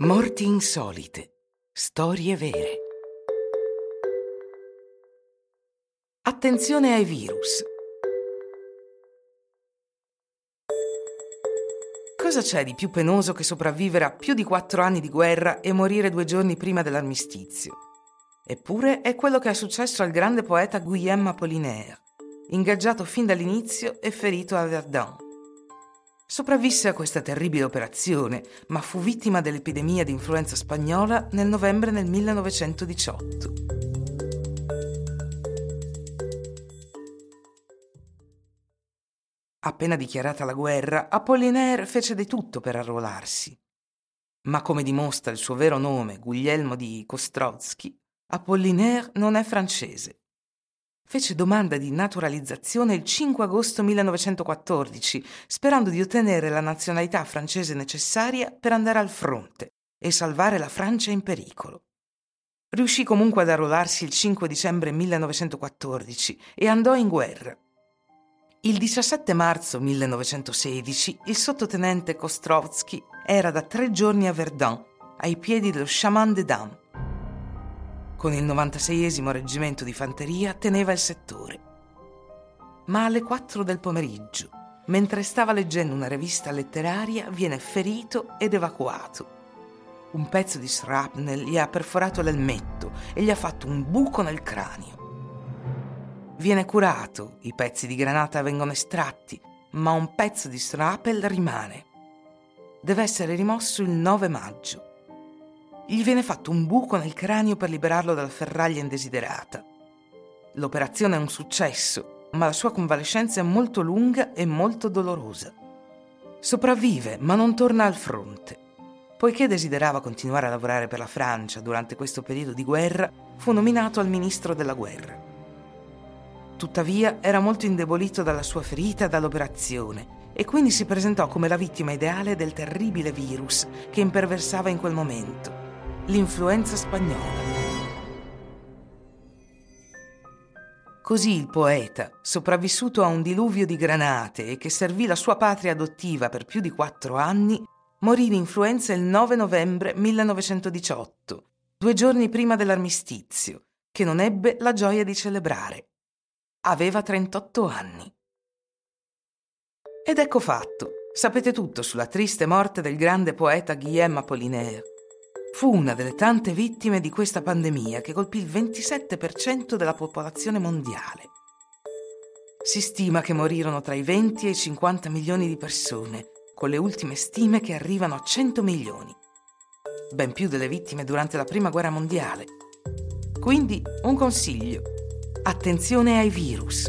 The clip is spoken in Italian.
Morti insolite. Storie vere. Attenzione ai virus. Cosa c'è di più penoso che sopravvivere a più di quattro anni di guerra e morire due giorni prima dell'armistizio? Eppure è quello che è successo al grande poeta Guillaume Apollinaire, ingaggiato fin dall'inizio e ferito a Verdun. Sopravvisse a questa terribile operazione, ma fu vittima dell'epidemia di influenza spagnola nel novembre del 1918. Appena dichiarata la guerra, Apollinaire fece di tutto per arruolarsi. Ma come dimostra il suo vero nome, Guglielmo di Kostrowski, Apollinaire non è francese fece domanda di naturalizzazione il 5 agosto 1914, sperando di ottenere la nazionalità francese necessaria per andare al fronte e salvare la Francia in pericolo. Riuscì comunque ad arruolarsi il 5 dicembre 1914 e andò in guerra. Il 17 marzo 1916 il sottotenente Kostrovsky era da tre giorni a Verdun, ai piedi dello Chaman de Dam, con il 96 reggimento di fanteria teneva il settore. Ma alle 4 del pomeriggio, mentre stava leggendo una rivista letteraria, viene ferito ed evacuato. Un pezzo di shrapnel gli ha perforato l'elmetto e gli ha fatto un buco nel cranio. Viene curato, i pezzi di granata vengono estratti, ma un pezzo di shrapnel rimane. Deve essere rimosso il 9 maggio gli viene fatto un buco nel cranio per liberarlo dalla ferraglia indesiderata. L'operazione è un successo, ma la sua convalescenza è molto lunga e molto dolorosa. Sopravvive, ma non torna al fronte. Poiché desiderava continuare a lavorare per la Francia durante questo periodo di guerra, fu nominato al ministro della guerra. Tuttavia era molto indebolito dalla sua ferita e dall'operazione e quindi si presentò come la vittima ideale del terribile virus che imperversava in quel momento l'influenza spagnola. Così il poeta, sopravvissuto a un diluvio di granate e che servì la sua patria adottiva per più di quattro anni, morì di influenza il 9 novembre 1918, due giorni prima dell'armistizio, che non ebbe la gioia di celebrare. Aveva 38 anni. Ed ecco fatto, sapete tutto sulla triste morte del grande poeta Guillaume Apollinaire Fu una delle tante vittime di questa pandemia che colpì il 27% della popolazione mondiale. Si stima che morirono tra i 20 e i 50 milioni di persone, con le ultime stime che arrivano a 100 milioni. Ben più delle vittime durante la Prima Guerra Mondiale. Quindi un consiglio. Attenzione ai virus.